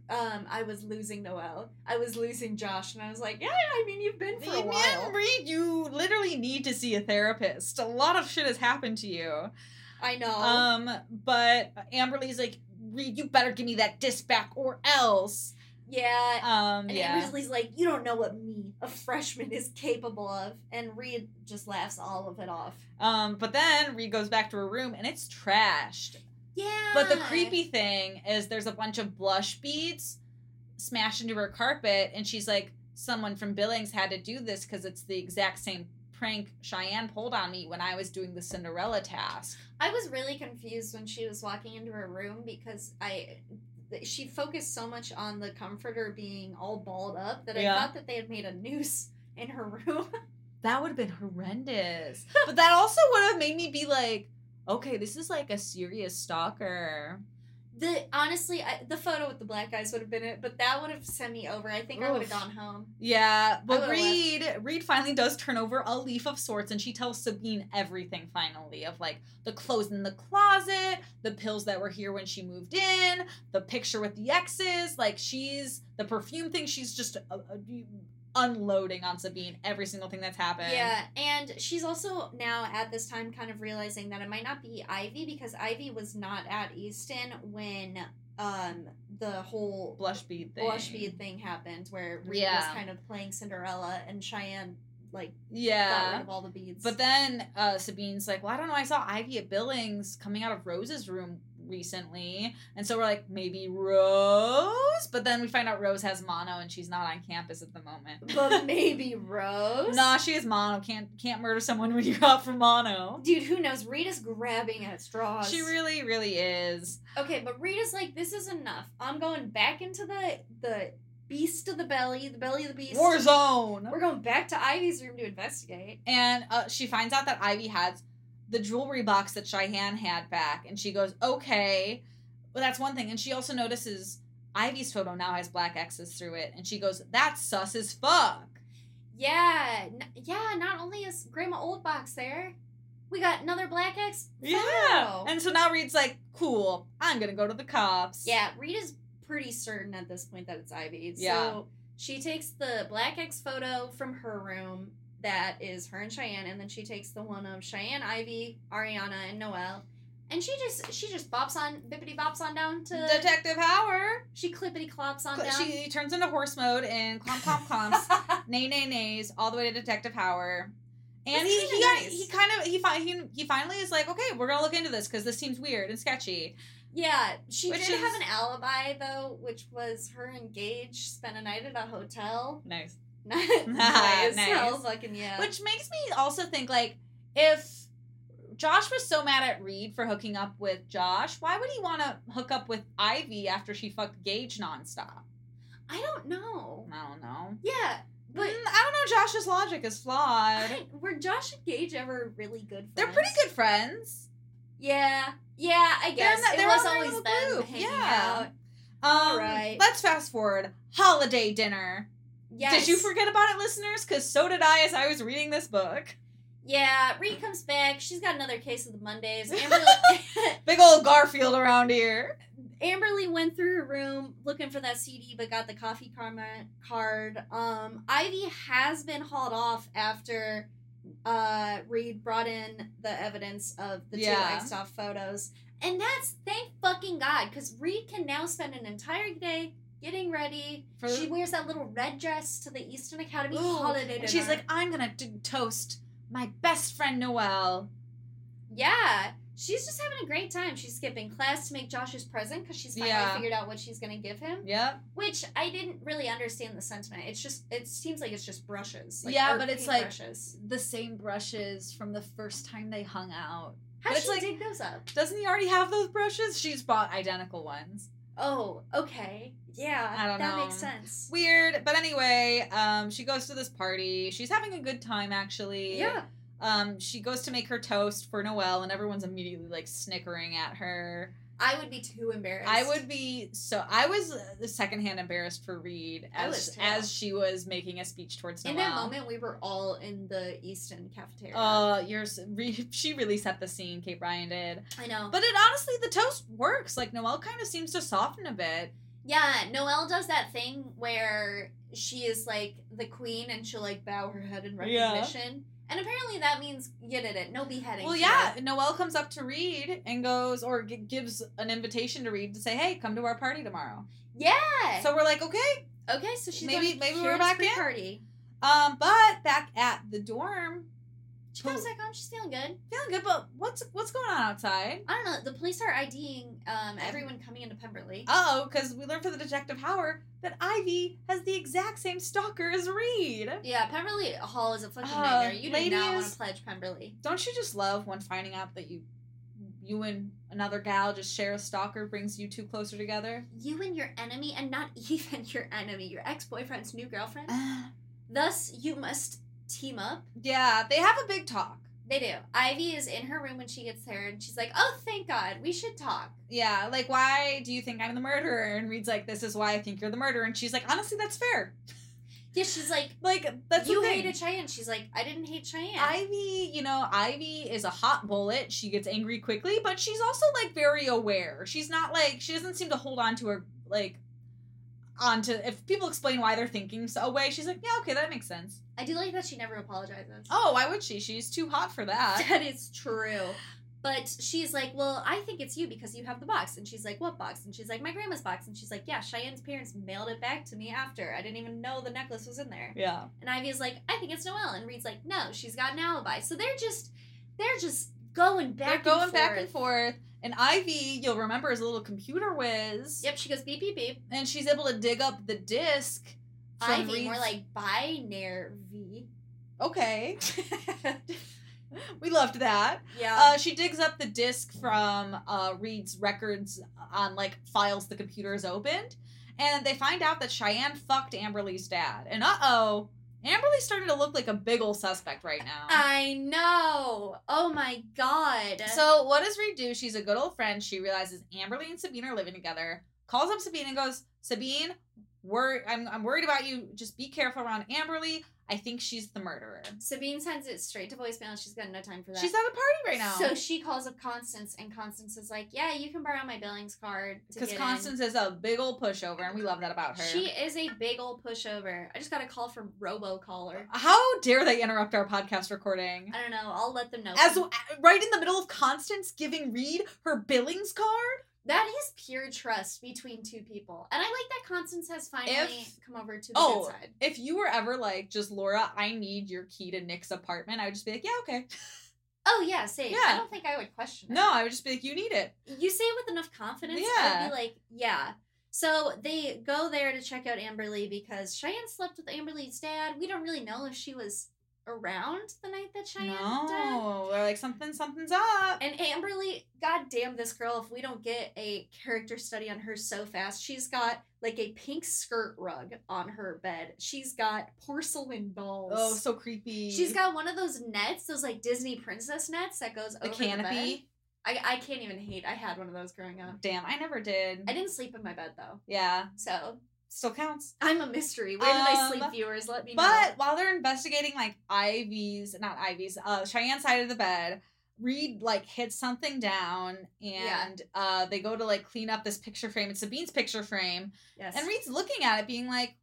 um, I was losing Noelle. I was losing Josh, and I was like, yeah, I mean, you've been for a Man, while. Reed, you literally need to see a therapist. A lot of shit has happened to you. I know. Um, but Amberly's like, Reed, you better give me that disc back or else. yeah. Um, And yeah. Amberly's like, you don't know what me, a freshman, is capable of. And Reed just laughs all of it off. Um, but then Reed goes back to her room and it's trashed. Yeah. But the creepy thing is there's a bunch of blush beads smashed into her carpet, and she's like, someone from Billings had to do this because it's the exact same prank Cheyenne pulled on me when I was doing the Cinderella task. I was really confused when she was walking into her room because I. She focused so much on the comforter being all balled up that I Yeah. thought that they had made a noose in her room. *laughs* That would have been horrendous. *laughs* but that also would have made me be like, okay, this is like a serious stalker. The honestly, I, the photo with the black eyes would have been it, but that would have sent me over. I think I would have gone home. Yeah, but Reed Reed finally does turn over a leaf of sorts and she tells Sabine everything finally of like the clothes in the closet, the pills that were here when she moved in, the picture with the exes, like she's the perfume thing, she's just uh, uh, unloading on Sabine every single thing that's happened. Yeah, and she's also now at this time kind of realizing that it might not be Ivy because Ivy was not at Easton when um the whole Blush bead thing. blush bead thing happened where Reed was kind of playing Cinderella and Cheyenne like yeah got rid Yeah. of all the beads. But then uh, Sabine's like, well, I don't know. I saw Ivy at Billings coming out of Rose's room recently. And so we're like, maybe Rose? But then we find out Rose has mono and she's not on campus at the moment. *laughs* but maybe *laughs* Rose. Nah, she has mono. Can't can't murder someone when you're out for mono. Dude, who knows? Rita's grabbing at straws. She really, really is. Okay, but Rita's like, this is enough. I'm going back into the the beast of the belly, the belly of the beast. War zone. We're going back to Ivy's room to investigate. And uh, she finds out that Ivy has the jewelry box that Cheyenne had back, and she goes, "Okay, well that's one thing." And she also notices Ivy's photo now has black X's through it, and she goes, "That's sus as fuck." Yeah, n- yeah. Not only is Grandma Old Box there, we got another Black X. photo. And so now Reed's like, "Cool, I'm gonna go to the cops." yeah. Rita's pretty certain at this point that it's Ivy. Yeah. So she takes the Black X photo from her room. That is her and Cheyenne, and then she takes the one of Cheyenne, Ivy, Ariana, and Noelle, and she just she just bops on bippity bops on down to Detective Howard. she clippity clops on down. She turns into horse mode and clomp clomp clomps. *laughs* nay nay nays all the way to Detective Howard. And he he, got, nice. he kind of he, fi- he he finally is like, okay, we're gonna look into this because this seems weird and sketchy. Yeah, she Which did is- have an alibi though, which was her engaged, spent a night at a hotel. Nice. *laughs* *laughs* nice, Nice. hell, fucking yeah. Which makes me also think like if Josh was so mad at Reed for hooking up with Josh, why would he want to hook up with Ivy after she fucked Gage nonstop? I don't know. I don't know. Yeah, but Mm, I don't know. Josh's logic is flawed. I, were Josh and Gage ever really good friends? They're pretty good friends. Yeah, yeah, I guess in- it was always them group, hanging yeah. out. Um, Alright. Let's fast forward. Holiday dinner. Yes. Did you forget about it, listeners? Because so did I as I was reading this book. Yeah, Reed comes back. She's got another case of the Mondays. *laughs* Amberly, *laughs* Big old Garfield around here. Amberly went through her room looking for that CD, but got the coffee karma card. Um, Ivy has been hauled off after uh, Reed brought in the evidence of the Yeah. two iced off photos, and that's thank fucking god because Reed can now spend an entire day getting ready. For- she wears that little red dress to the Easton Academy Ooh, holiday dinner. and she's like, I'm gonna d- toast my best friend Noelle. Yeah, she's just having a great time. She's skipping class to make Josh's present because she's finally Yeah. figured out what she's gonna give him. Yep. Which I didn't really understand the sentiment. It's just it seems like it's just brushes. Like Yeah, but it's like- brushes. The same brushes from the first time they hung out. How did she like- dig those up? Doesn't he already have those brushes? She's bought identical ones. Oh, okay. Yeah, I don't that know. makes sense. Weird, but anyway, um, she goes to this party. She's having a good time, actually. Yeah. Um, she goes to make her toast for Noelle, and everyone's immediately like snickering at her. I would be too embarrassed. I would be so. I was uh, the secondhand embarrassed for Reed as as she was making a speech towards Noelle. In that moment, we were all in the Easton cafeteria. uh, yours. *laughs* She really set the scene. Kate Brian did, I know. but it honestly the toast works. Like Noelle kind of seems to soften a bit. Yeah, Noelle does that thing where she is like the queen and she'll like bow her head in Yeah. recognition. And apparently that means you did it. No beheading. Well, yeah, Noelle comes up to Reed and goes, or g- gives an invitation to Reed to say, "Hey, come to our party tomorrow." Yeah. So we're like, okay. okay, so she's maybe- going maybe we're back in. party. Um, but back at the dorm, She comes back home. She's feeling good. feeling good. But what's what's going on outside? I don't know. The police are IDing um, everyone coming into Pemberley. Oh, because we learned from the detective Howard that Ivy has the exact same stalker as Reed. yeah, Pemberley Hall is a fucking Uh, nightmare. You do not want to pledge Pemberley. Don't you just love when finding out that you, you and another gal just share a stalker brings you two closer together? You and your enemy, and not *laughs* even your enemy, your ex boyfriend's new girlfriend. Thus, you must team up. yeah, they have a big talk. They do. Ivy is in her room when she gets there, and she's like, "Oh, thank God, we should talk." Yeah, like why do you think I'm the murderer? And Reed's like, this is why I think you're the murderer. And she's like, honestly, that's fair. Yeah, she's like, *laughs* Like that's "You hated Cheyenne." She's like, "I didn't hate Cheyenne." Ivy, you know, Ivy is a hot bullet. She gets angry quickly, but she's also like very aware. She's not like she doesn't seem to hold on to her like onto if people explain why they're thinking so away, she's like, Yeah, okay, that makes sense. I do like that she never apologizes. Oh, why would she? She's too hot for that. *laughs* that is true. But she's like, Well, I think it's you because you have the box. And she's like, What box? And she's like, My grandma's box. And she's like, Yeah, Cheyenne's parents mailed it back to me after. I didn't even know the necklace was in there. Yeah. And Ivy's like, I think it's Noelle. And Reed's like, No, she's got an alibi. So they're just they're just going back They're going and back and forth. And Ivy, you'll remember, is a little computer whiz. Yep, she goes beep beep beep. And she's able to dig up the disc. Ivy, more like binary. Okay. *laughs* *laughs* we loved that. yeah. Uh, she digs up the disc from uh, Reed's records on like files the computer has opened, and they find out that Cheyenne fucked Amberly's dad. And uh oh, Amberly's starting to look like a big old suspect right now. I know. Oh my god. so what does Reed do? She's a good old friend. She realizes Amberly and Sabine are living together. Calls up Sabine and goes, Sabine, wor- I'm I'm worried about you. Just be careful around Amberly. I think she's the murderer. Sabine sends it straight to voicemail. She's got no time for that. She's at a party right now. So she calls up Constance, and Constance is like, "Yeah, you can borrow my Billings card Because Constance is a big old pushover, and we love that about her. She is a big old pushover. I just got a call from RoboCaller. How dare they interrupt our podcast recording? I don't know. I'll let them know. As right in the middle of Constance giving Reed her Billings card. That is pure trust between two people, and I like that Constance has finally If- come over to the Oh. good side. If you were ever like, just Laura, I need your key to Nick's apartment, I would just be like, yeah, okay. *laughs* Oh yeah, same. I don't think I would question. it. No, I would just be like, you need it. you say it with enough confidence, Yeah. I'd be like, yeah. So they go there to check out Amberly because Cheyenne slept with Amberly's dad. We don't really know if she was around the night that Cheyenne died. No, they're like something, something's up. And Amberly, god damn this girl, if we don't get a character study on her so fast, she's got like a pink skirt rug on her bed. She's got porcelain dolls. oh, so creepy. She's got one of those nets, those like Disney princess nets that goes the over the bed. canopy. I, I can't even hate. I had one of those growing up. Damn, I never did. I didn't sleep in my bed though. yeah, So still counts. I'm a mystery. Where did I Um, sleep, viewers? Let me But know. But while they're investigating like Ivy's, not Ivy's, uh, Cheyenne's side of the bed, Reed like hits something down, and uh, they go to like clean up this picture frame. It's Sabine's picture frame, Yes. and Reed's looking at it, being like,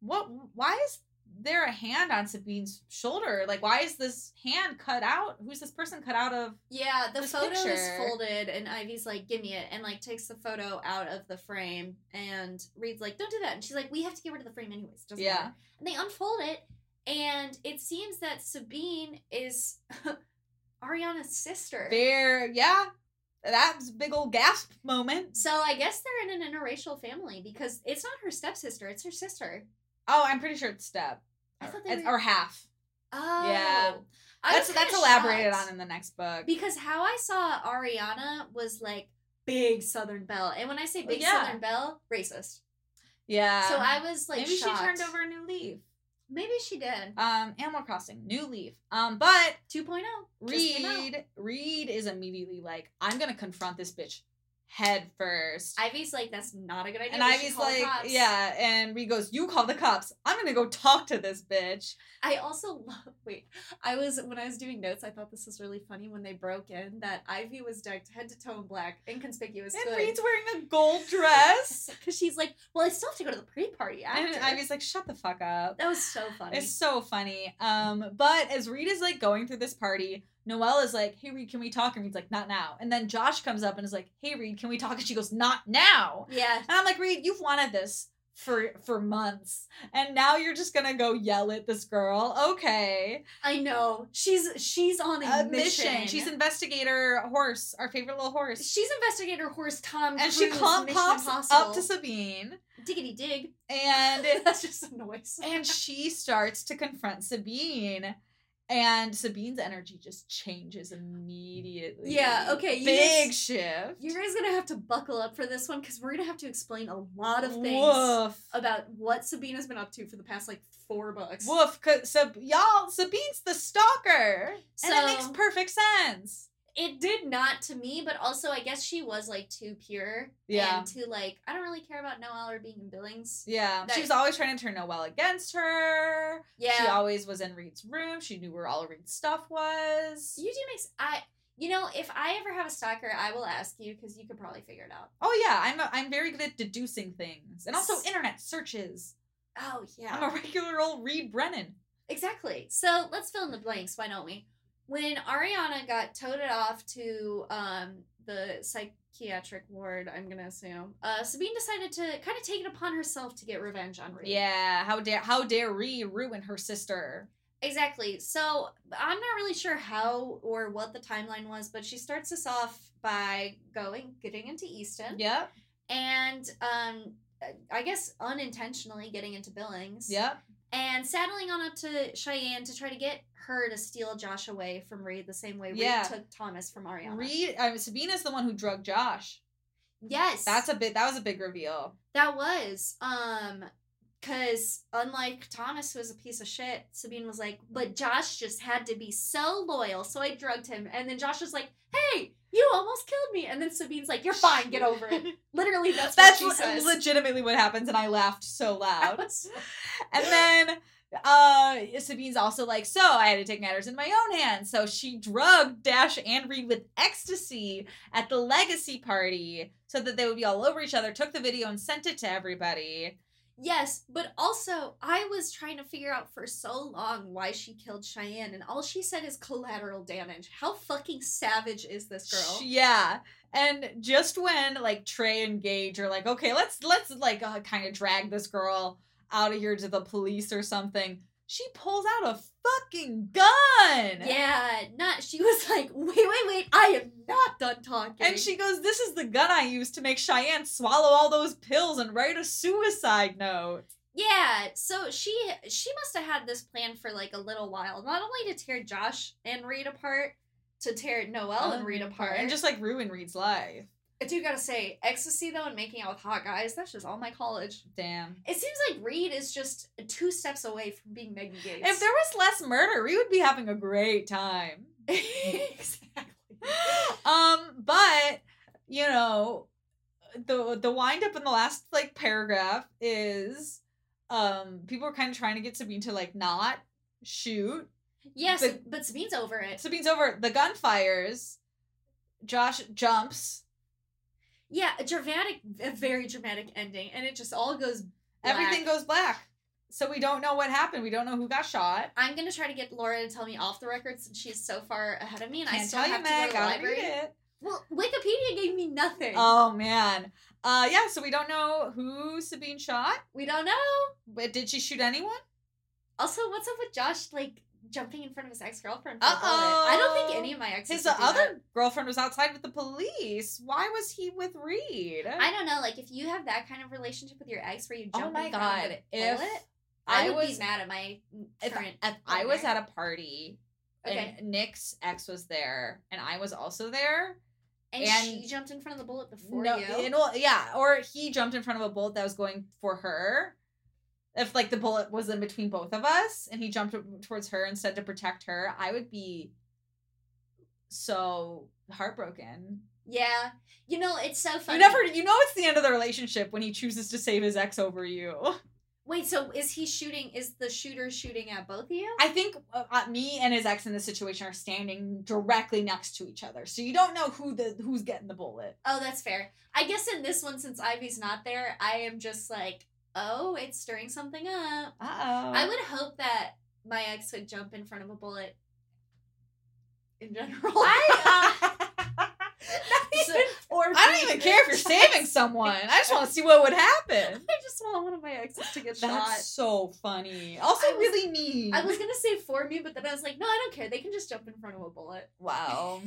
"What? Why is there a hand on Sabine's shoulder? Like, why is this hand cut out? Who's this person cut out of?" yeah, the photo is folded, and Ivy's like, "Give me it," and like takes the photo out of the frame, and Reed's like, "Don't do that," and she's like, "We have to get rid of the frame anyways." Doesn't Yeah. matter. And they unfold it, and it seems that Sabine is *laughs* Ariana's sister. There, yeah, that's a big old gasp moment. so I guess they're in an interracial family because it's not her stepsister; it's her sister. Oh, I'm pretty sure it's step, I or, thought they it's- were- or half. Oh, Yeah. That's that's elaborated shocked. on in the next book. Because how I saw Ariana was like big Southern Belle, and when I say big Yeah. Southern Belle, racist. Yeah. so I was like, maybe shocked. she turned over a new leaf. Maybe she did. Um, Animal Crossing, new leaf. Um, but 2.0. just came. Reed, Reed is immediately like, I'm gonna confront this bitch head first. Ivy's like, that's not a good idea. and we Ivy's like, cops." yeah, and Reed goes, "You call the cops. I'm gonna go talk to this bitch." I also *laughs* love. Wait, I was when I was doing notes. I thought this was really funny when they broke in that Ivy was decked head to toe in black, inconspicuous. And Reed's wearing a *laughs* gold dress, *laughs* because she's like, well, I still have to go to the pre-party after. and Ivy's like, "Shut the fuck up." that was so funny. It's so funny. Um, but as Reed is like going through this party, Noelle is like, "Hey Reed, can we talk?" And Reed's like, "Not now." And then Josh comes up and is like, "Hey Reed, can we talk?" And she goes, "Not now." yeah, And I'm like, Reed, you've wanted this for for months, and now you're just gonna go yell at this girl? Okay, I know. She's she's on a, a mission. mission. She's investigator horse, our favorite little horse, She's investigator horse Tom and she Cruise, Mission pops up to Sabine, diggity dig. and *laughs* That's just a noise. and she starts to confront Sabine. And Sabine's energy just changes immediately. Yeah, okay, Big guys- shift. You guys gonna have to buckle up for this one because we're gonna have to explain a lot of things Woof. about what Sabina's been up to for the past like four books. Woof. 'cause Sab- y'all, Sabine's the stalker. and it makes perfect sense. It did not to me, but also I guess she was like too pure. Yeah. And too like I don't really care about Noelle or being in Billings. Yeah. That- she was always trying to turn Noelle against her. Yeah. She always was in Reed's room. She knew where all Reed's stuff was. You do make I You know, if I ever have a stalker, I will ask you because you could probably figure it out. Oh yeah, I'm a, I'm very good at deducing things, and also S- internet searches. Oh yeah. I'm a *laughs* regular old Reed Brennan. Exactly. So let's fill in the blanks. Why don't we? When Ariana got toted off to um, the psychiatric ward, I'm gonna assume, uh, Sabine decided to kind of take it upon herself to get revenge on Reed. Yeah, how dare how dare Reed ruin her sister? Exactly. So I'm not really sure how or what the timeline was, but she starts us off by going, getting into Easton, Yep, and um, I guess unintentionally getting into Billings. yep. And saddling on up to Cheyenne to try to get her to steal Josh away from Reed the same way Yeah. Reed took Thomas from Ariana. Reed, uh, Sabina's the one who drugged Josh. yes, That's a bit. That was a big reveal. that was um, because unlike Thomas, who was a piece of shit, Sabine was like, but Josh just had to be so loyal, so I drugged him, and then Josh was like, hey. You almost killed me, and then Sabine's like, "You're fine, get over it." *laughs* Literally, that's, That's what she le- says. legitimately what happens, and I laughed so loud. *laughs* and then uh Sabine's also like, so I had to take matters in my own hands. So she drugged Dash and Reed with ecstasy at the legacy party so that they would be all over each other, took the video and sent it to everybody. Yes, but also I was trying to figure out for so long why she killed Cheyenne, and all she said is collateral damage. How fucking savage is this girl? Yeah. And just when like Trey and Gage are like, okay, let's let's like uh, kind of drag this girl out of here to the police or something, she pulls out a fucking gun. yeah, not. She was *laughs* like, wait, wait, wait, I am not done talking. And she goes, This is the gun I used to make Cheyenne swallow all those pills and write a suicide note. yeah, so she she must have had this plan for like a little while, not only to tear Josh and Reed apart, to tear Noelle and Reed oh, apart, And just like ruin Reed's life. I do gotta say, ecstasy though, and making out with hot guys, that's just all my college. Damn. It seems like Reed is just two steps away from being Megan Gates. If there was less murder, we would be having a great time. *laughs* exactly. *laughs* Um, but you know, the the wind up in the last like paragraph is um people are kind of trying to get Sabine to like not shoot. Yes, The- but Sabine's over it. Sabine's over. it. The gun fires. Josh jumps. Yeah, a dramatic, a very dramatic ending, and it just all goes. Black. Everything goes black. So we don't know what happened. We don't know who got shot. I'm gonna try to get Laura to tell me off the record since she's so far ahead of me, and I Can't still tell you, have to Meg. go to the library. it. Well, Wikipedia gave me nothing. Oh man. Uh yeah, so we don't know who Sabine shot. we don't know. But did she shoot anyone? Also, what's up with Josh like jumping in front of his ex girlfriend? Uh-oh. I don't think any of my exes. His do other that. girlfriend was outside with the police. Why was he with Reed? I don't know. Like, if you have that kind of relationship with your ex where you Oh jump my in front God, if bullet, I, I would was- be mad at my if, current. if I was at a party okay, and Nick's ex was there and I was also there. and, and- she jumped in front of the bullet before no, you. and well, yeah, or he jumped in front of a bullet that was going for her. If like the bullet was in between both of us and he jumped towards her instead to protect her, I would be so heartbroken. yeah, you know it's so funny. You never, you know, it's the end of the relationship when he chooses to save his ex over you. Wait, so is he shooting? Is the shooter shooting at both of you? I think uh, uh, me and his ex in this situation are standing directly next to each other, so you don't know who the who's getting the bullet. Oh, that's fair. I guess in this one, since Ivy's not there, I am just like, oh, it's stirring something up. Uh oh. I would hope that my ex would jump in front of a bullet. In general, I, *laughs* *laughs* So- or I don't even care if you're saving someone. I just want to see what would happen. *laughs* I just want one of my exes to get That's shot. That's so funny. Also, was- really mean. I was gonna say for me, but then I was like, no, I don't care. They can just jump in front of a bullet. wow.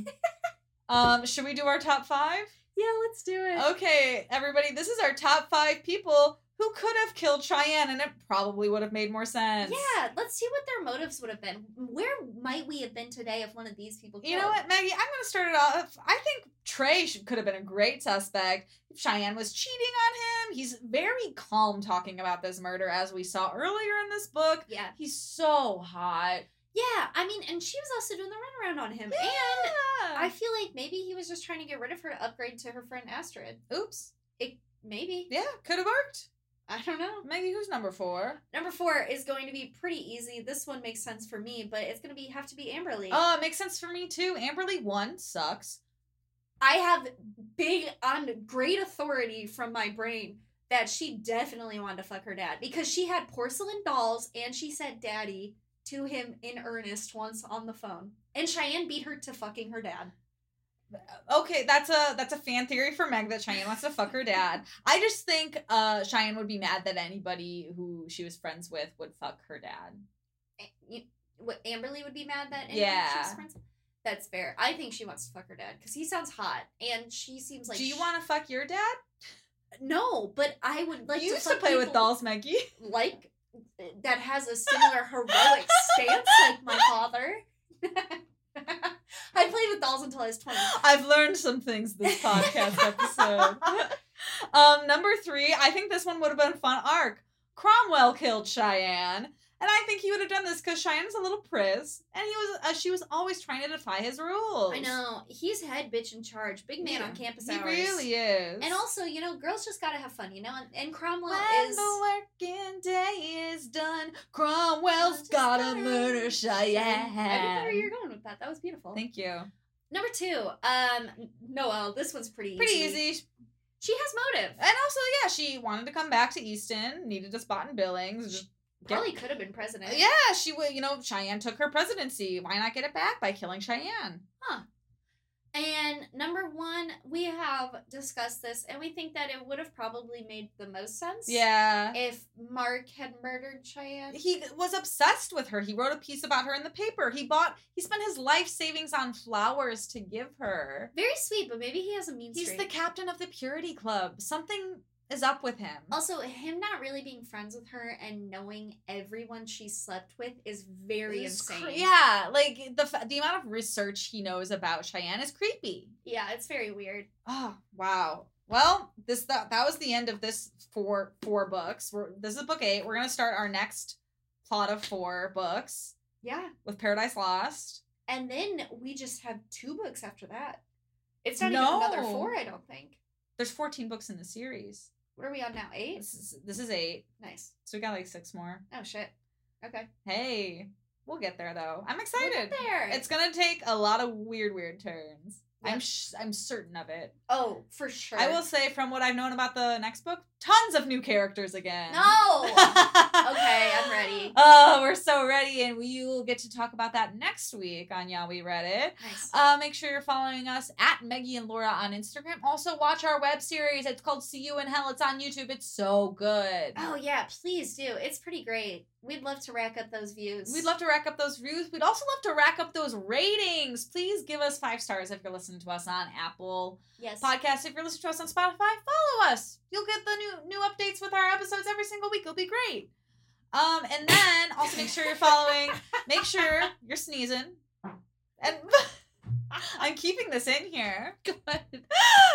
um, should we do our top five? Yeah, let's do it. Okay, everybody, this is our top five people who could have killed Cheyenne, and it probably would have made more sense. Yeah, let's see what their motives would have been. Where might we have been today if one of these people killed? You know what, Meggie? I'm going to start it off. I think Trey should, could have been a great suspect if Cheyenne was cheating on him. He's very calm talking about this murder, as we saw earlier in this book. Yeah. He's so hot. Yeah, I mean, and she was also doing the runaround on him. And I feel like maybe he was just trying to get rid of her to upgrade to her friend Astrid. Oops. It, maybe. Yeah, could have worked. I don't know. Meggie, who's number four? Number four is going to be pretty easy. This one makes sense for me, but it's going to be have to be Amberly. Oh, it makes sense for me too. Amberly one sucks. I have big on great authority from my brain that she definitely wanted to fuck her dad because she had porcelain dolls and she said daddy to him in earnest once on the phone. And Cheyenne beat her to fucking her dad. Okay, that's a that's a fan theory for Meg that Cheyenne wants to fuck her dad. I just think uh Cheyenne would be mad that anybody who she was friends with would fuck her dad. You- What Amberly would be mad that anybody she Yeah. was friends with? That's fair. I think she wants to fuck her dad because he sounds hot and she seems like Do you want to fuck your dad? no, but I would like you to used to play with dolls, Meggie. like that has a similar heroic stance like my *laughs* father. *laughs* I played with dolls until I was 20. I've learned some things this podcast episode. *laughs* um, number three, I think this one would have been a fun arc. Cromwell killed Cheyenne, and I think he would have done this because Cheyenne's a little priz, and he was uh, she was always trying to defy his rules. I know. He's head bitch in charge. Big man Yeah, on campus He hours. really is. And also, you know, girls just gotta have fun, you know? And, and Cromwell when is. the working day is done, Cromwell's gotta gotta murder I didn't know where you Cheyenne. were going with that. That was beautiful. Thank you. Number two, um, Noelle. This one's pretty Pretty easy. easy. She has motive. And also, yeah, she wanted to come back to Easton, needed a spot in Billings. Probably could have been president. Yeah, she would. You know, Cheyenne took her presidency. Why not get it back by killing Cheyenne? Huh. And number one, we have discussed this, and we think that it would have probably made the most sense. Yeah. If Mark had murdered Cheyenne. He was obsessed with her. He wrote a piece about her in the paper. He bought. He spent his life savings on flowers to give her. Very sweet, but maybe he has a mean He's streak. the captain of the Purity Club. Something is up with him. Also, him not really being friends with her and knowing everyone she slept with is very It's insane. cre- yeah, like the the amount of research he knows about Cheyenne is creepy. Yeah, it's very weird. Oh wow. Well, this that that was the end of this four four books. We're, this is book eight. We're gonna start our next plot of four books Yeah. with Paradise Lost. And then we just have two books after that. It's not No. even another four, I don't think. There's 14 books in the series. What are we on now? Eight? This is this is eight, Nice. so we got like six more. Oh shit. Okay. Hey, we'll get there though. I'm excited. We'll there. It's gonna take a lot of weird, weird turns. I'm sh- I'm certain of it. oh, for sure. I will say, from what I've known about the next book, tons of new characters again. No. okay, I'm ready. *laughs* Oh, we're so ready, and we will get to talk about that next week on Yeah We Read It. Nice. Uh, make sure you're following us at Meggie and Laura on Instagram. Also, watch our web series. It's called See You in Hell. It's on YouTube. It's so good. oh yeah, please do. It's pretty great. We'd love to rack up those views. We'd love to rack up those views. We'd also love to rack up those ratings. Please give us five stars if you're listening to us on Apple yes. Podcast. If you're listening to us on Spotify, follow us. You'll get the new new updates with our episodes every single week. It'll be great. Um, and then also make sure you're following. Make sure you're sneezing. And *laughs* I'm keeping this in here. *laughs* Good.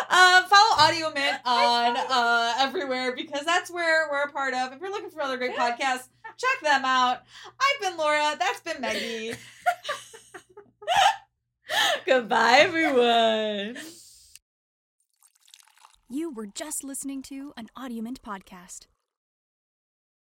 Uh, follow Audio Mint *laughs* on uh, everywhere because that's where we're a part of. If you're looking for other great podcasts, check them out. I've been Laura. That's been Meggie. *laughs* Goodbye, everyone. You were just listening to an Audiomint podcast.